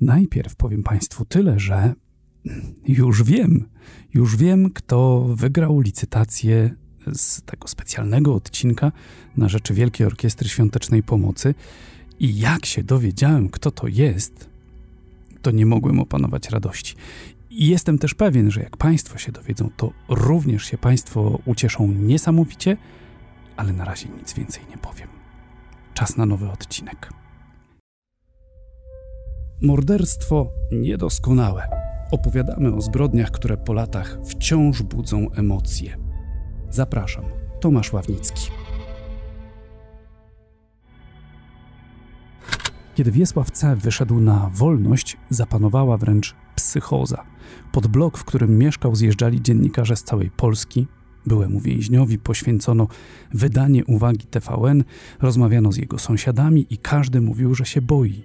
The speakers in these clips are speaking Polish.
Najpierw powiem Państwu tyle, że już wiem, już wiem, kto wygrał licytację z tego specjalnego odcinka na rzeczy Wielkiej Orkiestry Świątecznej Pomocy. I jak się dowiedziałem, kto to jest, to nie mogłem opanować radości. I jestem też pewien, że jak Państwo się dowiedzą, to również się Państwo ucieszą niesamowicie, ale na razie nic więcej nie powiem. Czas na nowy odcinek. Morderstwo niedoskonałe. Opowiadamy o zbrodniach, które po latach wciąż budzą emocje. Zapraszam, Tomasz Ławnicki. Kiedy Wiesław C. wyszedł na wolność, zapanowała wręcz psychoza. Pod blok, w którym mieszkał, zjeżdżali dziennikarze z całej Polski. Byłemu więźniowi poświęcono wydanie uwagi TVN, rozmawiano z jego sąsiadami i każdy mówił, że się boi,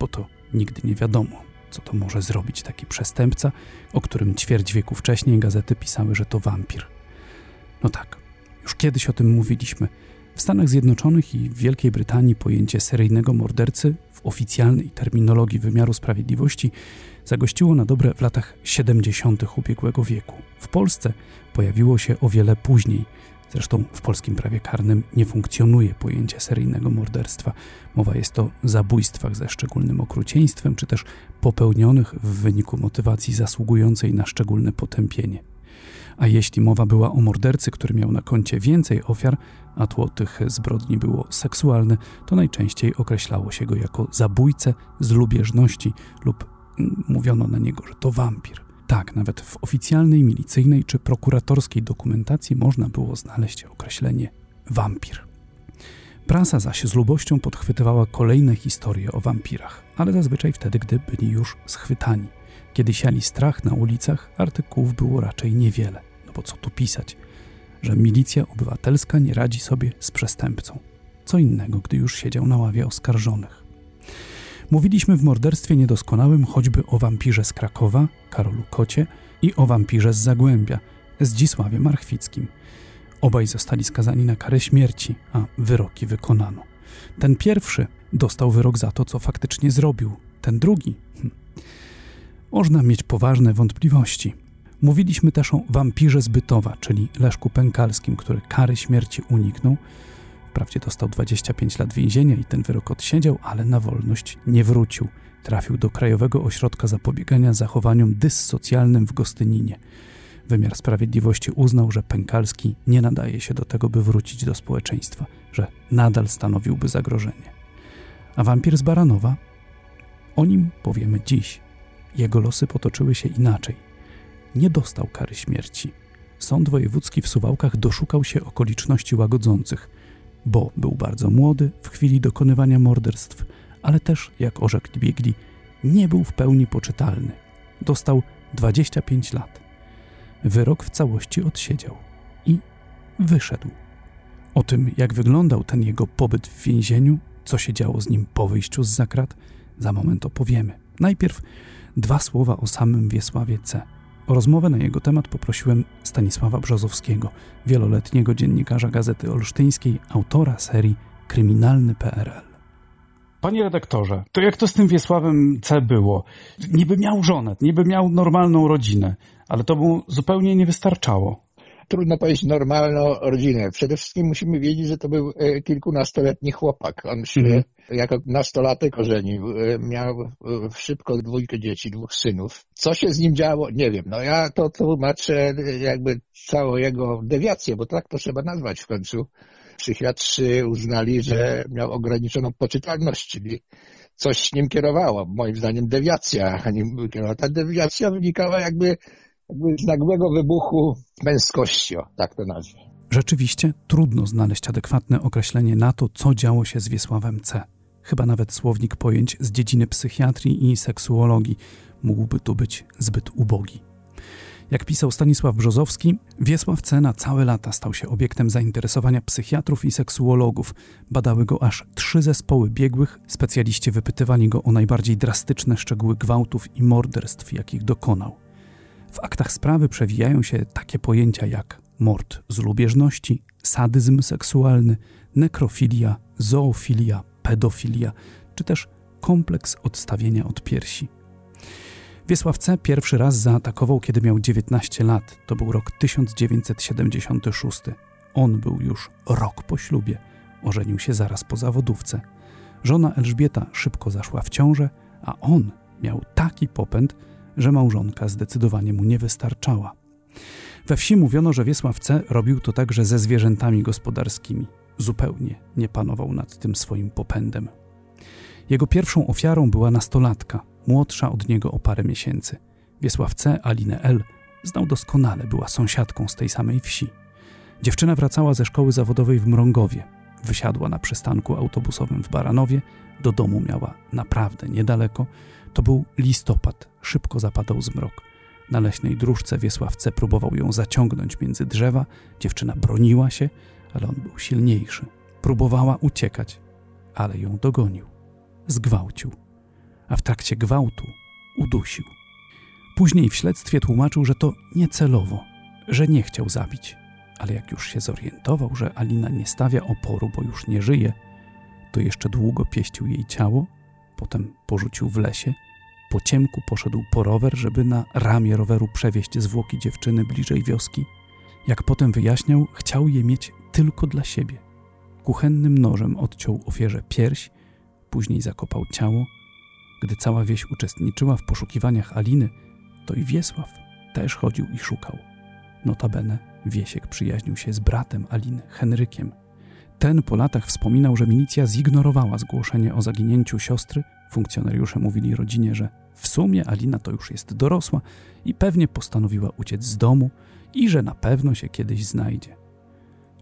bo to nigdy nie wiadomo, co to może zrobić taki przestępca, o którym ćwierć wieku wcześniej gazety pisały, że to wampir. No tak, już kiedyś o tym mówiliśmy. W Stanach Zjednoczonych i w Wielkiej Brytanii pojęcie seryjnego mordercy w oficjalnej terminologii wymiaru sprawiedliwości zagościło na dobre w latach 70. ubiegłego wieku. W Polsce pojawiło się o wiele później. Zresztą w polskim prawie karnym nie funkcjonuje pojęcie seryjnego morderstwa. Mowa jest o zabójstwach ze szczególnym okrucieństwem, czy też popełnionych w wyniku motywacji zasługującej na szczególne potępienie. A jeśli mowa była o mordercy, który miał na koncie więcej ofiar, a tło tych zbrodni było seksualne, to najczęściej określało się go jako zabójcę z lubieżności lub mm, mówiono na niego, że to wampir. Tak, nawet w oficjalnej, milicyjnej czy prokuratorskiej dokumentacji można było znaleźć określenie wampir. Prasa zaś z lubością podchwytywała kolejne historie o wampirach, ale zazwyczaj wtedy, gdy byli już schwytani. Kiedy siali strach na ulicach, artykułów było raczej niewiele. No bo co tu pisać? Że milicja obywatelska nie radzi sobie z przestępcą. Co innego, gdy już siedział na ławie oskarżonych. Mówiliśmy w morderstwie niedoskonałym choćby o wampirze z Krakowa, Karolu Kocie i o wampirze z Zagłębia, Zdzisławie Marchwickim. Obaj zostali skazani na karę śmierci, a wyroki wykonano. Ten pierwszy dostał wyrok za to, co faktycznie zrobił. Ten drugi. Hm, można mieć poważne wątpliwości. Mówiliśmy też o wampirze z Bytowa, czyli Leszku Pękalskim, który kary śmierci uniknął. Wprawdzie dostał 25 lat więzienia i ten wyrok odsiedział, ale na wolność nie wrócił. Trafił do Krajowego Ośrodka Zapobiegania Zachowaniom Dyssocjalnym w Gostyninie. Wymiar sprawiedliwości uznał, że Pękalski nie nadaje się do tego, by wrócić do społeczeństwa, że nadal stanowiłby zagrożenie. A wampir z Baranowa? O nim powiemy dziś. Jego losy potoczyły się inaczej. Nie dostał kary śmierci. Sąd wojewódzki w Suwałkach doszukał się okoliczności łagodzących, bo był bardzo młody w chwili dokonywania morderstw, ale też, jak orzekli biegli, nie był w pełni poczytalny. Dostał 25 lat. Wyrok w całości odsiedział i wyszedł. O tym, jak wyglądał ten jego pobyt w więzieniu, co się działo z nim po wyjściu z zakrat, za moment opowiemy. Najpierw dwa słowa o samym Wiesławie C. O rozmowę na jego temat poprosiłem Stanisława Brzozowskiego, wieloletniego dziennikarza Gazety Olsztyńskiej, autora serii Kryminalny PRL. Panie redaktorze, to jak to z tym Wiesławem C było? Niby miał żonę, niby miał normalną rodzinę, ale to mu zupełnie nie wystarczało trudno powiedzieć normalną rodzinę. Przede wszystkim musimy wiedzieć, że to był e, kilkunastoletni chłopak. On się mhm. jako nastolatek ożenił. E, miał e, szybko dwójkę dzieci, dwóch synów. Co się z nim działo? Nie wiem. No ja to tłumaczę jakby całą jego dewiację, bo tak to trzeba nazwać w końcu. Psychiatrzy uznali, że miał ograniczoną poczytalność, czyli coś nim kierowało. Moim zdaniem dewiacja nim kierowała. Ta dewiacja wynikała jakby z nagłego wybuchu męskości, o, tak to nazwę. Rzeczywiście trudno znaleźć adekwatne określenie na to, co działo się z Wiesławem C. Chyba nawet słownik pojęć z dziedziny psychiatrii i seksuologii mógłby tu być zbyt ubogi. Jak pisał Stanisław Brzozowski, Wiesław C. na całe lata stał się obiektem zainteresowania psychiatrów i seksuologów. Badały go aż trzy zespoły biegłych, specjaliści wypytywali go o najbardziej drastyczne szczegóły gwałtów i morderstw, jakich dokonał. W aktach sprawy przewijają się takie pojęcia jak mord z lubieżności, sadyzm seksualny, nekrofilia, zoofilia, pedofilia, czy też kompleks odstawienia od piersi. Wiesław C. pierwszy raz zaatakował, kiedy miał 19 lat. To był rok 1976. On był już rok po ślubie. Ożenił się zaraz po zawodówce. Żona Elżbieta szybko zaszła w ciążę, a on miał taki popęd, że małżonka zdecydowanie mu nie wystarczała. We wsi mówiono, że Wiesław C. robił to także ze zwierzętami gospodarskimi. Zupełnie nie panował nad tym swoim popędem. Jego pierwszą ofiarą była nastolatka, młodsza od niego o parę miesięcy. Wiesław C. Alinę L. znał doskonale, była sąsiadką z tej samej wsi. Dziewczyna wracała ze szkoły zawodowej w Mrągowie. Wysiadła na przystanku autobusowym w Baranowie. Do domu miała naprawdę niedaleko. To był listopad, szybko zapadał zmrok. Na leśnej dróżce Wiesław C. próbował ją zaciągnąć między drzewa. Dziewczyna broniła się, ale on był silniejszy. Próbowała uciekać, ale ją dogonił. Zgwałcił a w trakcie gwałtu udusił. Później w śledztwie tłumaczył, że to niecelowo, że nie chciał zabić, ale jak już się zorientował, że Alina nie stawia oporu, bo już nie żyje, to jeszcze długo pieścił jej ciało, potem porzucił w lesie, po ciemku poszedł po rower, żeby na ramię roweru przewieźć zwłoki dziewczyny bliżej wioski. Jak potem wyjaśniał, chciał je mieć tylko dla siebie. Kuchennym nożem odciął ofierze pierś, później zakopał ciało, gdy cała wieś uczestniczyła w poszukiwaniach Aliny, to i Wiesław też chodził i szukał. Notabene Wiesiek przyjaźnił się z bratem Aliny, Henrykiem. Ten po latach wspominał, że milicja zignorowała zgłoszenie o zaginięciu siostry. Funkcjonariusze mówili rodzinie, że w sumie Alina to już jest dorosła i pewnie postanowiła uciec z domu i że na pewno się kiedyś znajdzie.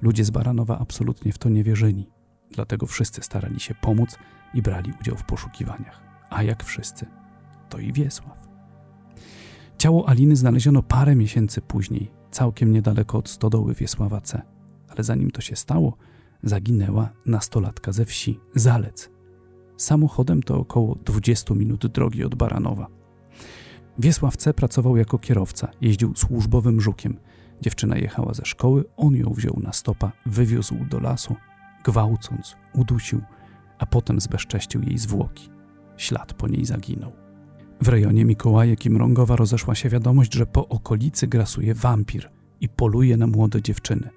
Ludzie z Baranowa absolutnie w to nie wierzyli, dlatego wszyscy starali się pomóc i brali udział w poszukiwaniach a jak wszyscy, to i Wiesław. Ciało Aliny znaleziono parę miesięcy później, całkiem niedaleko od stodoły Wiesława C. Ale zanim to się stało, zaginęła nastolatka ze wsi, Zalec. Samochodem to około 20 minut drogi od Baranowa. Wiesław C. pracował jako kierowca, jeździł służbowym żukiem. Dziewczyna jechała ze szkoły, on ją wziął na stopa, wywiózł do lasu, gwałcąc, udusił, a potem zbezcześcił jej zwłoki ślad po niej zaginął. W rejonie Mikołajek i Mrągowa rozeszła się wiadomość, że po okolicy grasuje wampir i poluje na młode dziewczyny.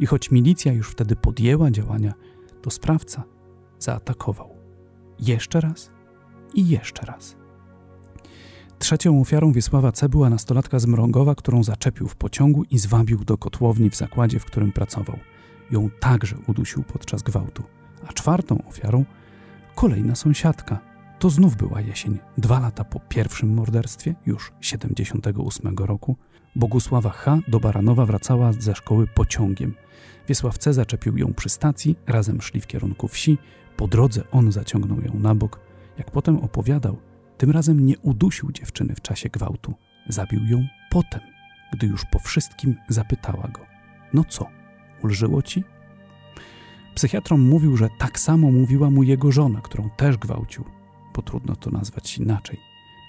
I choć milicja już wtedy podjęła działania, to sprawca zaatakował. Jeszcze raz i jeszcze raz. Trzecią ofiarą Wiesława C. była nastolatka z Mrągowa, którą zaczepił w pociągu i zwabił do kotłowni w zakładzie, w którym pracował. Ją także udusił podczas gwałtu. A czwartą ofiarą kolejna sąsiadka, to znów była jesień, dwa lata po pierwszym morderstwie, już 78 roku. Bogusława H. do Baranowa wracała ze szkoły pociągiem. Wiesław C. zaczepił ją przy stacji, razem szli w kierunku wsi. Po drodze on zaciągnął ją na bok. Jak potem opowiadał, tym razem nie udusił dziewczyny w czasie gwałtu. Zabił ją potem, gdy już po wszystkim zapytała go: No co, ulżyło ci? Psychiatrom mówił, że tak samo mówiła mu jego żona, którą też gwałcił bo trudno to nazwać inaczej.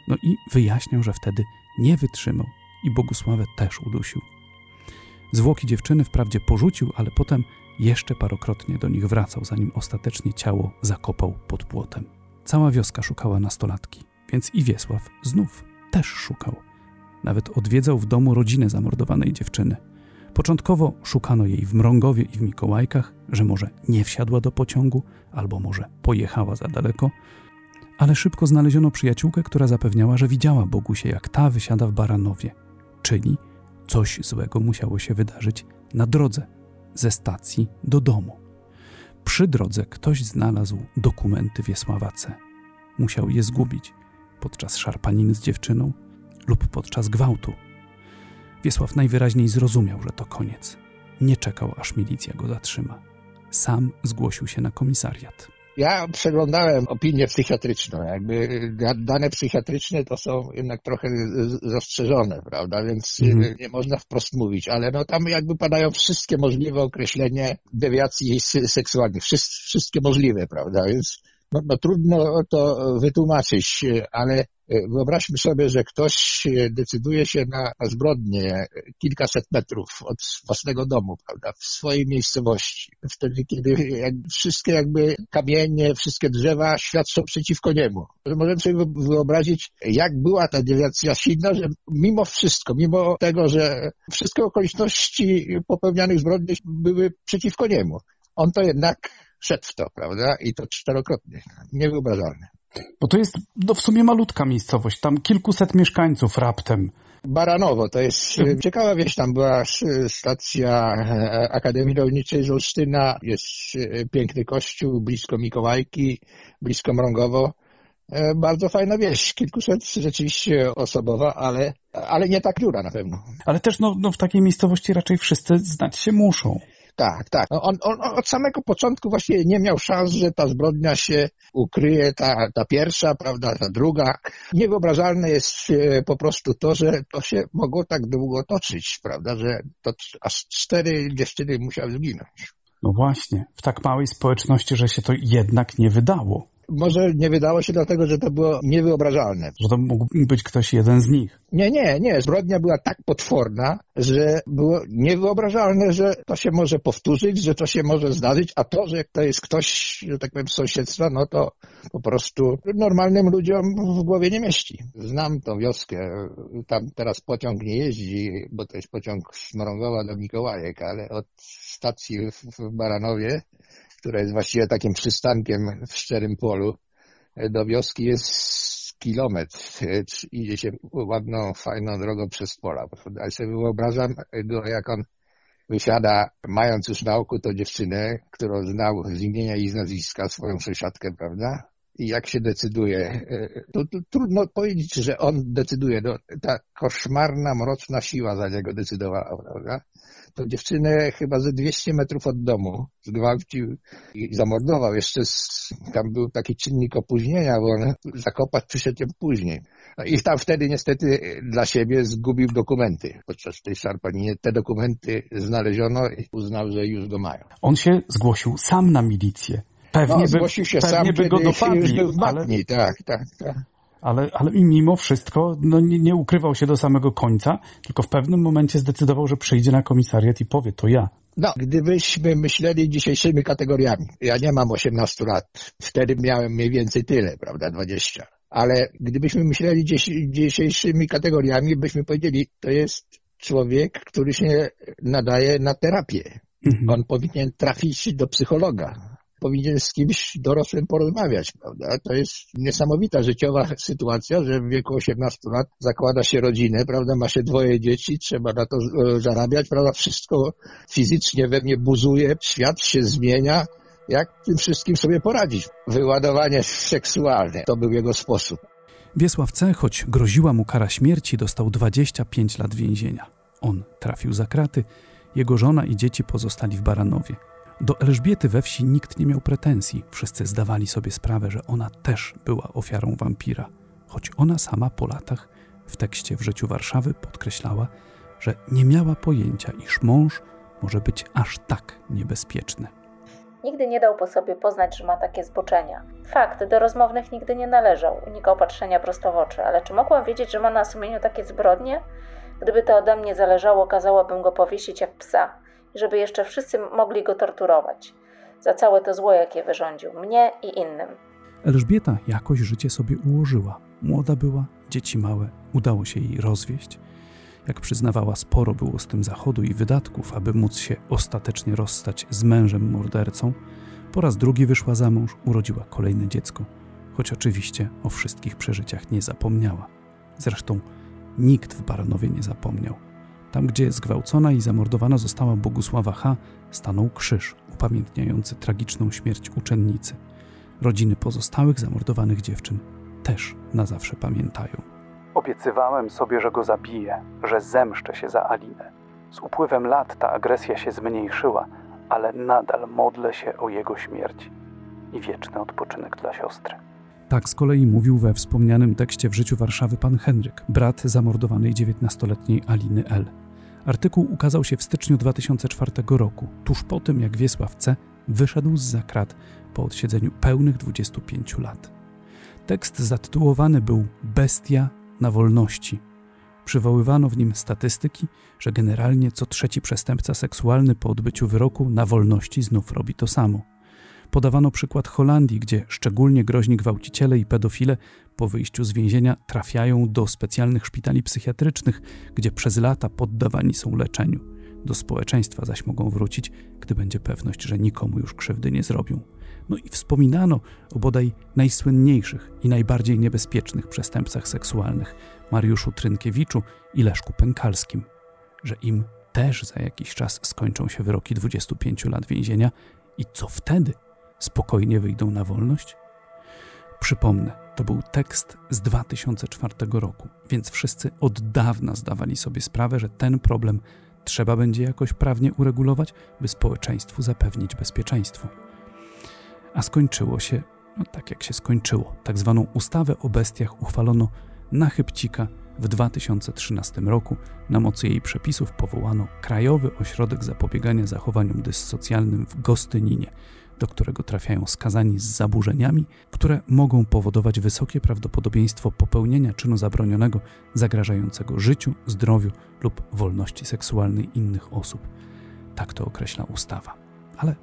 No i wyjaśniał, że wtedy nie wytrzymał i Bogusławę też udusił. Zwłoki dziewczyny wprawdzie porzucił, ale potem jeszcze parokrotnie do nich wracał, zanim ostatecznie ciało zakopał pod płotem. Cała wioska szukała nastolatki, więc i Wiesław znów też szukał. Nawet odwiedzał w domu rodzinę zamordowanej dziewczyny. Początkowo szukano jej w Mrągowie i w Mikołajkach, że może nie wsiadła do pociągu, albo może pojechała za daleko, ale szybko znaleziono przyjaciółkę, która zapewniała, że widziała Bogusie, jak ta wysiada w Baranowie, czyli coś złego musiało się wydarzyć na drodze ze stacji do domu. Przy drodze ktoś znalazł dokumenty Wiesława C. Musiał je zgubić podczas szarpaniny z dziewczyną lub podczas gwałtu. Wiesław najwyraźniej zrozumiał, że to koniec. Nie czekał, aż milicja go zatrzyma. Sam zgłosił się na komisariat. Ja przeglądałem opinię psychiatryczną. Jakby dane psychiatryczne to są jednak trochę zastrzeżone, prawda? Więc mm. nie można wprost mówić, ale no tam jakby padają wszystkie możliwe określenie dewiacji seksualnych. Wszystkie możliwe, prawda? Więc no, no trudno to wytłumaczyć, ale Wyobraźmy sobie, że ktoś decyduje się na zbrodnię kilkaset metrów od własnego domu, prawda, w swojej miejscowości. Wtedy, kiedy wszystkie jakby kamienie, wszystkie drzewa świadczą przeciwko niemu. Możemy sobie wyobrazić, jak była ta dewiacja silna, że mimo wszystko, mimo tego, że wszystkie okoliczności popełnianych zbrodni były przeciwko niemu, on to jednak szedł w to, prawda? I to czterokrotnie. Niewyobrażalne. Bo to jest no, w sumie malutka miejscowość, tam kilkuset mieszkańców raptem. Baranowo, to jest mhm. ciekawa wieś, tam była stacja e, Akademii Rolniczej z Olsztyna, jest e, piękny kościół, blisko Mikołajki, blisko Mrągowo. E, bardzo fajna wieś, kilkuset rzeczywiście osobowa, ale, ale nie tak dziura na pewno. Ale też no, no w takiej miejscowości raczej wszyscy znać się muszą. Tak, tak. No, on, on, od samego początku właśnie nie miał szans, że ta zbrodnia się ukryje, ta, ta pierwsza, prawda, ta druga. Niewyobrażalne jest e, po prostu to, że to się mogło tak długo toczyć, prawda, że to aż cztery dziewczyny musiały zginąć. No właśnie, w tak małej społeczności, że się to jednak nie wydało może nie wydało się dlatego, że to było niewyobrażalne. Że to mógł być ktoś jeden z nich. Nie, nie, nie. Zbrodnia była tak potworna, że było niewyobrażalne, że to się może powtórzyć, że to się może zdarzyć, a to, że to jest ktoś, że tak powiem, z sąsiedztwa, no to po prostu normalnym ludziom w głowie nie mieści. Znam tą wioskę. Tam teraz pociąg nie jeździ, bo to jest pociąg z Morągowa do Mikołajek, ale od stacji w Baranowie która jest właściwie takim przystankiem w szczerym polu, e, do wioski jest kilometr. E, idzie się ładną, fajną drogą przez pola. Ale sobie wyobrażam go, jak on wysiada, mając już na oku tą dziewczynę, którą znał z imienia i z nazwiska, swoją sąsiadkę, prawda? I jak się decyduje, e, to, to trudno powiedzieć, że on decyduje. No, ta koszmarna, mroczna siła za niego decydowała, prawda? To dziewczynę chyba ze 200 metrów od domu zgwałcił i zamordował. Jeszcze z, tam był taki czynnik opóźnienia, bo on zakopać przyszedł później. No I tam wtedy niestety dla siebie zgubił dokumenty. Podczas tej szarpaninie te dokumenty znaleziono i uznał, że już go mają. On się zgłosił sam na milicję. Pewnie no, by, zgłosił się pewnie sam, by go dopadli. Już był w Matni. Ale... Tak, tak, tak ale, ale mimo wszystko no, nie, nie, ukrywał się do samego końca, tylko w pewnym momencie zdecydował, że przyjdzie na komisariat i powie, to ja. No, gdybyśmy myśleli dzisiejszymi kategoriami, ja nie mam 18 lat, wtedy miałem mniej więcej tyle, prawda, 20. Ale gdybyśmy myśleli dzisiejszymi kategoriami, byśmy powiedzieli, to jest człowiek, który się nadaje na terapię. Mhm. On powinien trafić do psychologa powinien z kimś dorosłym porozmawiać, prawda? To jest niesamowita życiowa sytuacja, że w wieku 18 lat zakłada się rodzinę, prawda? Ma się dwoje dzieci, trzeba na to e, zarabiać, prawda? Wszystko fizycznie we mnie buzuje, świat się zmienia. Jak tym wszystkim sobie poradzić? Wyładowanie seksualne to był jego sposób. Wiesław C., choć groziła mu kara śmierci, dostał 25 lat więzienia. On trafił za kraty, jego żona i dzieci pozostali w Baranowie. Do Elżbiety we wsi nikt nie miał pretensji. Wszyscy zdawali sobie sprawę, że ona też była ofiarą wampira, choć ona sama po latach w tekście w życiu Warszawy podkreślała, że nie miała pojęcia, iż mąż może być aż tak niebezpieczny. Nigdy nie dał po sobie poznać, że ma takie zboczenia. Fakt, do rozmownych nigdy nie należał, unikał patrzenia prosto w oczy, ale czy mogłam wiedzieć, że ma na sumieniu takie zbrodnie? Gdyby to ode mnie zależało, kazałabym go powiesić jak psa żeby jeszcze wszyscy mogli go torturować za całe to zło, jakie wyrządził mnie i innym. Elżbieta jakoś życie sobie ułożyła. Młoda była, dzieci małe, udało się jej rozwieść. Jak przyznawała, sporo było z tym zachodu i wydatków, aby móc się ostatecznie rozstać z mężem mordercą. Po raz drugi wyszła za mąż, urodziła kolejne dziecko, choć oczywiście o wszystkich przeżyciach nie zapomniała. Zresztą nikt w Baranowie nie zapomniał. Tam, gdzie zgwałcona i zamordowana została Bogusława H., stanął krzyż upamiętniający tragiczną śmierć uczennicy. Rodziny pozostałych zamordowanych dziewczyn też na zawsze pamiętają. Obiecywałem sobie, że go zabiję, że zemszczę się za Alinę. Z upływem lat ta agresja się zmniejszyła, ale nadal modlę się o jego śmierć i wieczny odpoczynek dla siostry. Tak z kolei mówił we wspomnianym tekście w życiu Warszawy pan Henryk, brat zamordowanej 19-letniej Aliny L. Artykuł ukazał się w styczniu 2004 roku, tuż po tym jak Wiesław C. wyszedł z zakrat po odsiedzeniu pełnych 25 lat. Tekst zatytułowany był Bestia na wolności. Przywoływano w nim statystyki, że generalnie co trzeci przestępca seksualny po odbyciu wyroku na wolności znów robi to samo. Podawano przykład Holandii, gdzie szczególnie groźni gwałciciele i pedofile po wyjściu z więzienia trafiają do specjalnych szpitali psychiatrycznych, gdzie przez lata poddawani są leczeniu. Do społeczeństwa zaś mogą wrócić, gdy będzie pewność, że nikomu już krzywdy nie zrobią. No i wspominano o bodaj najsłynniejszych i najbardziej niebezpiecznych przestępcach seksualnych Mariuszu Trynkiewiczu i Leszku Pękalskim, że im też za jakiś czas skończą się wyroki 25 lat więzienia i co wtedy? Spokojnie wyjdą na wolność? Przypomnę, to był tekst z 2004 roku, więc wszyscy od dawna zdawali sobie sprawę, że ten problem trzeba będzie jakoś prawnie uregulować, by społeczeństwu zapewnić bezpieczeństwo. A skończyło się no, tak, jak się skończyło. Tak zwaną ustawę o bestiach uchwalono na chybcika w 2013 roku. Na mocy jej przepisów powołano Krajowy Ośrodek Zapobiegania Zachowaniom Dyssocjalnym w Gostyninie, do którego trafiają skazani z zaburzeniami, które mogą powodować wysokie prawdopodobieństwo popełnienia czynu zabronionego zagrażającego życiu, zdrowiu lub wolności seksualnej innych osób. Tak to określa ustawa. Ale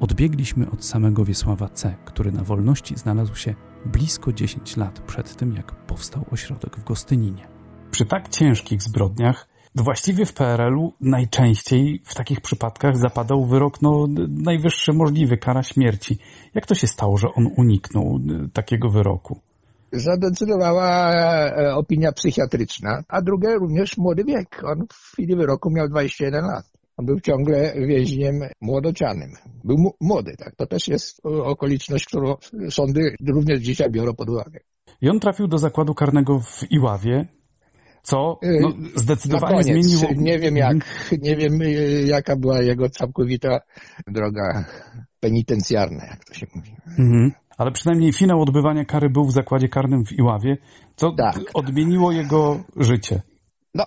odbiegliśmy od samego Wiesława C., który na wolności znalazł się blisko 10 lat przed tym, jak powstał ośrodek w Gostyninie. Przy tak ciężkich zbrodniach właściwie w PRL-u najczęściej w takich przypadkach zapadał wyrok no, najwyższy możliwy, kara śmierci. Jak to się stało, że on uniknął y, takiego wyroku? Zadecydowała e, opinia psychiatryczna, a drugie również młody wiek. On w chwili wyroku miał 21 lat. On był ciągle więźniem młodocianym. Był młody, tak. To też jest okoliczność, którą sądy również dzisiaj biorą pod uwagę. I on trafił do zakładu karnego w Iławie, co no, zdecydowanie zmieniło. Nie wiem jak, mhm. nie wiem jaka była jego całkowita droga penitencjarna, jak to się mówi. Mhm. Ale przynajmniej finał odbywania kary był w zakładzie karnym w Iławie, co tak. odmieniło jego życie. No,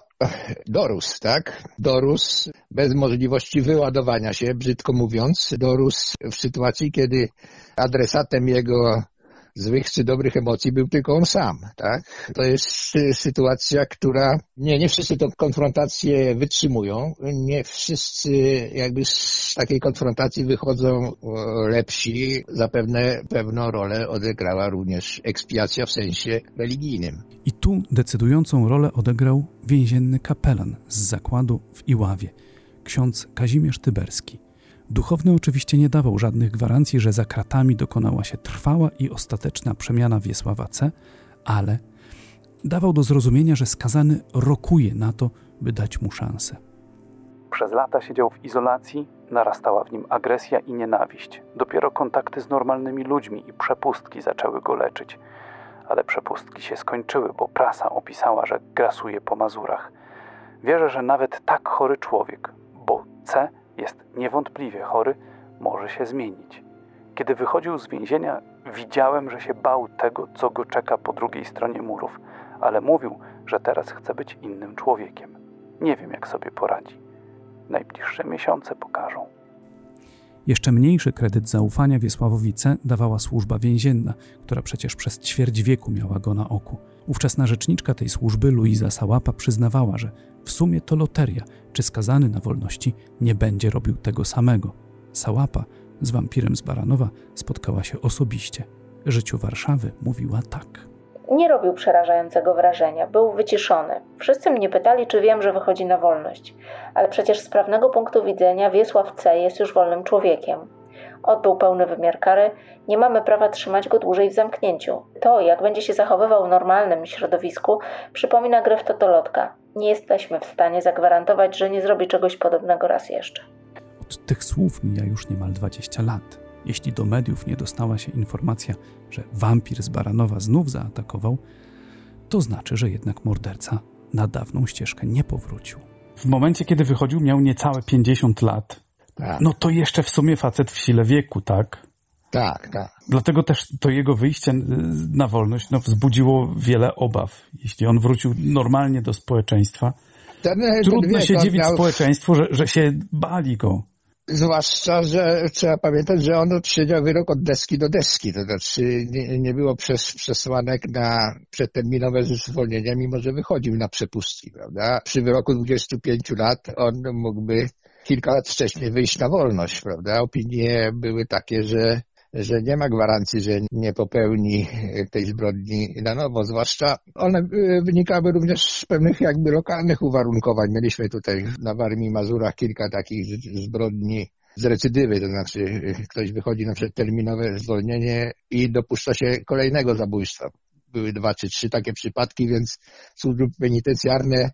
dorósł, tak? Dorósł bez możliwości wyładowania się, brzydko mówiąc. Dorósł w sytuacji, kiedy adresatem jego złych czy dobrych emocji był tylko on sam, tak? To jest sytuacja, która, nie, nie wszyscy tę konfrontację wytrzymują, nie wszyscy jakby z takiej konfrontacji wychodzą lepsi. Zapewne pewną rolę odegrała również ekspiacja w sensie religijnym. I tu decydującą rolę odegrał więzienny kapelan z zakładu w Iławie, ksiądz Kazimierz Tyberski. Duchowny oczywiście nie dawał żadnych gwarancji, że za kratami dokonała się trwała i ostateczna przemiana Wiesława C., ale dawał do zrozumienia, że skazany rokuje na to, by dać mu szansę. Przez lata siedział w izolacji, narastała w nim agresja i nienawiść. Dopiero kontakty z normalnymi ludźmi i przepustki zaczęły go leczyć. Ale przepustki się skończyły, bo prasa opisała, że grasuje po Mazurach. Wierzę, że nawet tak chory człowiek, bo C jest niewątpliwie chory, może się zmienić. Kiedy wychodził z więzienia, widziałem, że się bał tego, co go czeka po drugiej stronie murów, ale mówił, że teraz chce być innym człowiekiem. Nie wiem, jak sobie poradzi. Najbliższe miesiące pokażą. Jeszcze mniejszy kredyt zaufania Wiesławowi C. dawała służba więzienna, która przecież przez ćwierć wieku miała go na oku. Ówczesna rzeczniczka tej służby, Luiza Sałapa, przyznawała, że w sumie to loteria, czy skazany na wolności nie będzie robił tego samego. Sałapa z wampirem z Baranowa spotkała się osobiście. Życiu Warszawy mówiła tak. Nie robił przerażającego wrażenia, był wyciszony. Wszyscy mnie pytali, czy wiem, że wychodzi na wolność. Ale przecież z prawnego punktu widzenia Wiesław C. jest już wolnym człowiekiem. Odbył pełny wymiar kary, nie mamy prawa trzymać go dłużej w zamknięciu. To, jak będzie się zachowywał w normalnym środowisku, przypomina grę w totolotka. Nie jesteśmy w stanie zagwarantować, że nie zrobi czegoś podobnego raz jeszcze. Od tych słów mija już niemal 20 lat. Jeśli do mediów nie dostała się informacja, że wampir z Baranowa znów zaatakował, to znaczy, że jednak morderca na dawną ścieżkę nie powrócił. W momencie, kiedy wychodził, miał niecałe 50 lat. Tak. No to jeszcze w sumie facet w sile wieku, tak? Tak, tak. Dlatego też to jego wyjście na wolność no, wzbudziło wiele obaw. Jeśli on wrócił normalnie do społeczeństwa, ten, trudno ten się dziwić miał... społeczeństwu, że, że się bali go. Zwłaszcza, że trzeba pamiętać, że on odsiedział wyrok od deski do deski, to znaczy nie, nie było przez, przesłanek na przedterminowe zwolnienie, mimo że wychodził na przepustki, prawda? Przy wyroku 25 lat on mógłby kilka lat wcześniej wyjść na wolność, prawda? Opinie były takie, że że nie ma gwarancji, że nie popełni tej zbrodni na nowo, zwłaszcza one wynikały również z pewnych jakby lokalnych uwarunkowań. Mieliśmy tutaj na Warmii Mazurach kilka takich zbrodni z recydywy, to znaczy ktoś wychodzi na przedterminowe zwolnienie i dopuszcza się kolejnego zabójstwa. Były dwa czy trzy takie przypadki, więc służby penitencjarne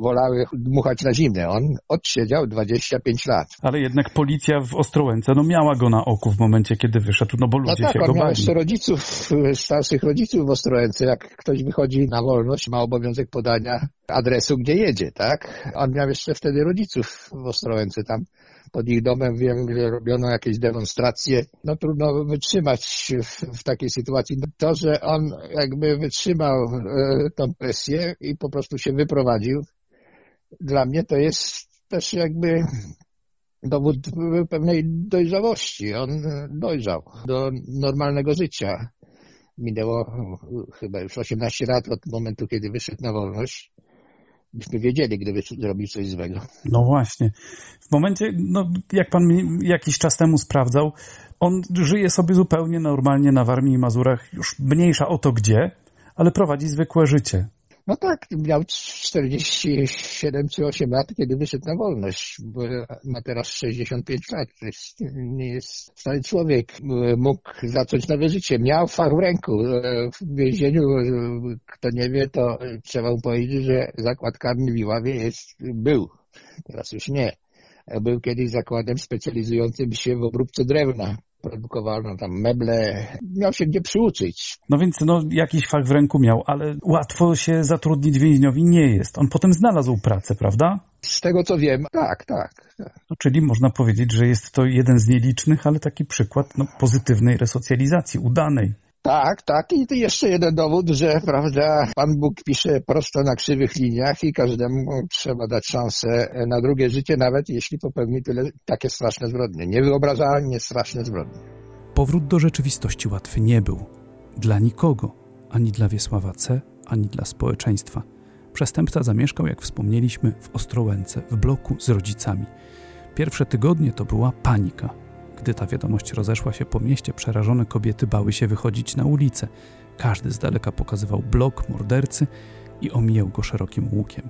wolały dmuchać na zimne. On odsiedział 25 lat. Ale jednak policja w Ostrołęce no miała go na oku w momencie, kiedy wyszedł, no bo ludzie no tak, się on go miał bali. jeszcze rodziców, starszych rodziców w Ostrołęce. Jak ktoś wychodzi na wolność, ma obowiązek podania adresu, gdzie jedzie, tak? On miał jeszcze wtedy rodziców w Ostrołęce. Tam pod ich domem wiem, że robiono jakieś demonstracje. No trudno wytrzymać w, w takiej sytuacji. To, że on jakby wytrzymał e, tą presję i po prostu się wyprowadził, dla mnie to jest też jakby dowód pewnej dojrzałości. On dojrzał do normalnego życia. Minęło chyba już 18 lat od momentu, kiedy wyszedł na wolność. Byśmy wiedzieli, gdyby zrobił coś złego. No właśnie. W momencie, no, jak pan jakiś czas temu sprawdzał, on żyje sobie zupełnie normalnie na Warmii i Mazurach, już mniejsza o to gdzie, ale prowadzi zwykłe życie. No tak, miał 47 czy 8 lat, kiedy wyszedł na wolność, bo ma teraz 65 lat. To jest, nie jest stary człowiek. Mógł zacząć nowe życie. Miał fach w ręku. W więzieniu, kto nie wie, to trzeba mu powiedzieć, że zakład karny w Iławie jest, był. Teraz już nie. Był kiedyś zakładem specjalizującym się w obróbce drewna produkowano tam meble, miał się gdzie przyuczyć. No więc no, jakiś fakt w ręku miał, ale łatwo się zatrudnić więźniowi nie jest. On potem znalazł pracę, prawda? Z tego co wiem, tak, tak. tak. No, czyli można powiedzieć, że jest to jeden z nielicznych, ale taki przykład no, pozytywnej resocjalizacji, udanej. Tak, tak. I to jeszcze jeden dowód, że prawda, Pan Bóg pisze prosto na krzywych liniach i każdemu trzeba dać szansę na drugie życie, nawet jeśli popełni tyle takie straszne zbrodnie. Niewyobrażalnie straszne zbrodnie. Powrót do rzeczywistości łatwy nie był. Dla nikogo, ani dla Wiesława C., ani dla społeczeństwa. Przestępca zamieszkał, jak wspomnieliśmy, w Ostrołęce, w bloku z rodzicami. Pierwsze tygodnie to była panika. Gdy ta wiadomość rozeszła się po mieście, przerażone kobiety bały się wychodzić na ulicę. Każdy z daleka pokazywał blok mordercy i omijał go szerokim łukiem.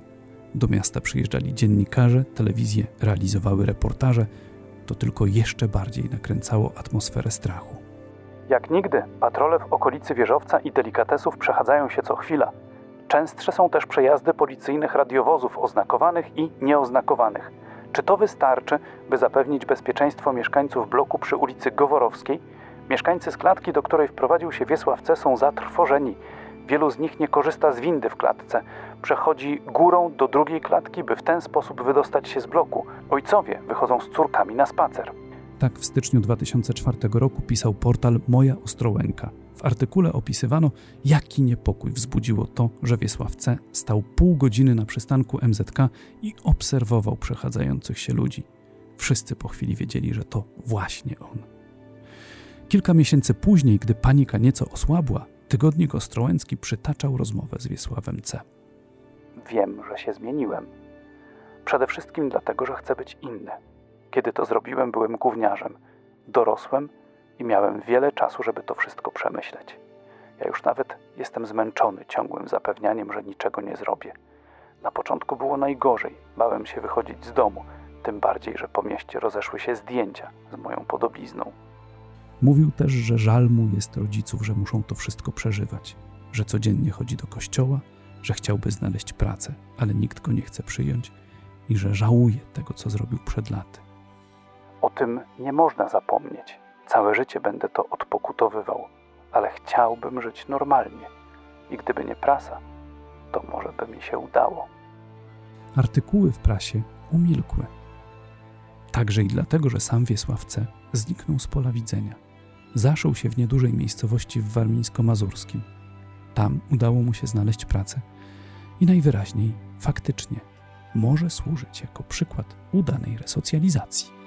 Do miasta przyjeżdżali dziennikarze, telewizje realizowały reportaże. To tylko jeszcze bardziej nakręcało atmosferę strachu. Jak nigdy, patrole w okolicy wieżowca i delikatesów przechadzają się co chwila. Częstsze są też przejazdy policyjnych radiowozów oznakowanych i nieoznakowanych. Czy to wystarczy, by zapewnić bezpieczeństwo mieszkańców bloku przy ulicy Goworowskiej? Mieszkańcy z klatki, do której wprowadził się Wiesław C., są zatrwożeni. Wielu z nich nie korzysta z windy w klatce. Przechodzi górą do drugiej klatki, by w ten sposób wydostać się z bloku. Ojcowie wychodzą z córkami na spacer. Tak w styczniu 2004 roku pisał portal Moja Ostrołęka. W artykule opisywano, jaki niepokój wzbudziło to, że Wiesław C. stał pół godziny na przystanku MZK i obserwował przechadzających się ludzi. Wszyscy po chwili wiedzieli, że to właśnie on. Kilka miesięcy później, gdy panika nieco osłabła, tygodnik ostrołęcki przytaczał rozmowę z Wiesławem C. Wiem, że się zmieniłem. Przede wszystkim dlatego, że chcę być inny. Kiedy to zrobiłem, byłem gówniarzem. Dorosłem i miałem wiele czasu, żeby to wszystko przemyśleć. Ja już nawet jestem zmęczony ciągłym zapewnianiem, że niczego nie zrobię. Na początku było najgorzej. Bałem się wychodzić z domu, tym bardziej, że po mieście rozeszły się zdjęcia z moją podobizną. Mówił też, że żal mu jest rodziców, że muszą to wszystko przeżywać, że codziennie chodzi do kościoła, że chciałby znaleźć pracę, ale nikt go nie chce przyjąć i że żałuje tego, co zrobił przed laty. O tym nie można zapomnieć. Całe życie będę to odpokutowywał, ale chciałbym żyć normalnie. I gdyby nie prasa, to może by mi się udało. Artykuły w prasie umilkły. Także i dlatego, że sam Wiesław C. zniknął z pola widzenia. Zaszył się w niedużej miejscowości w warmińsko-mazurskim. Tam udało mu się znaleźć pracę i najwyraźniej faktycznie może służyć jako przykład udanej resocjalizacji.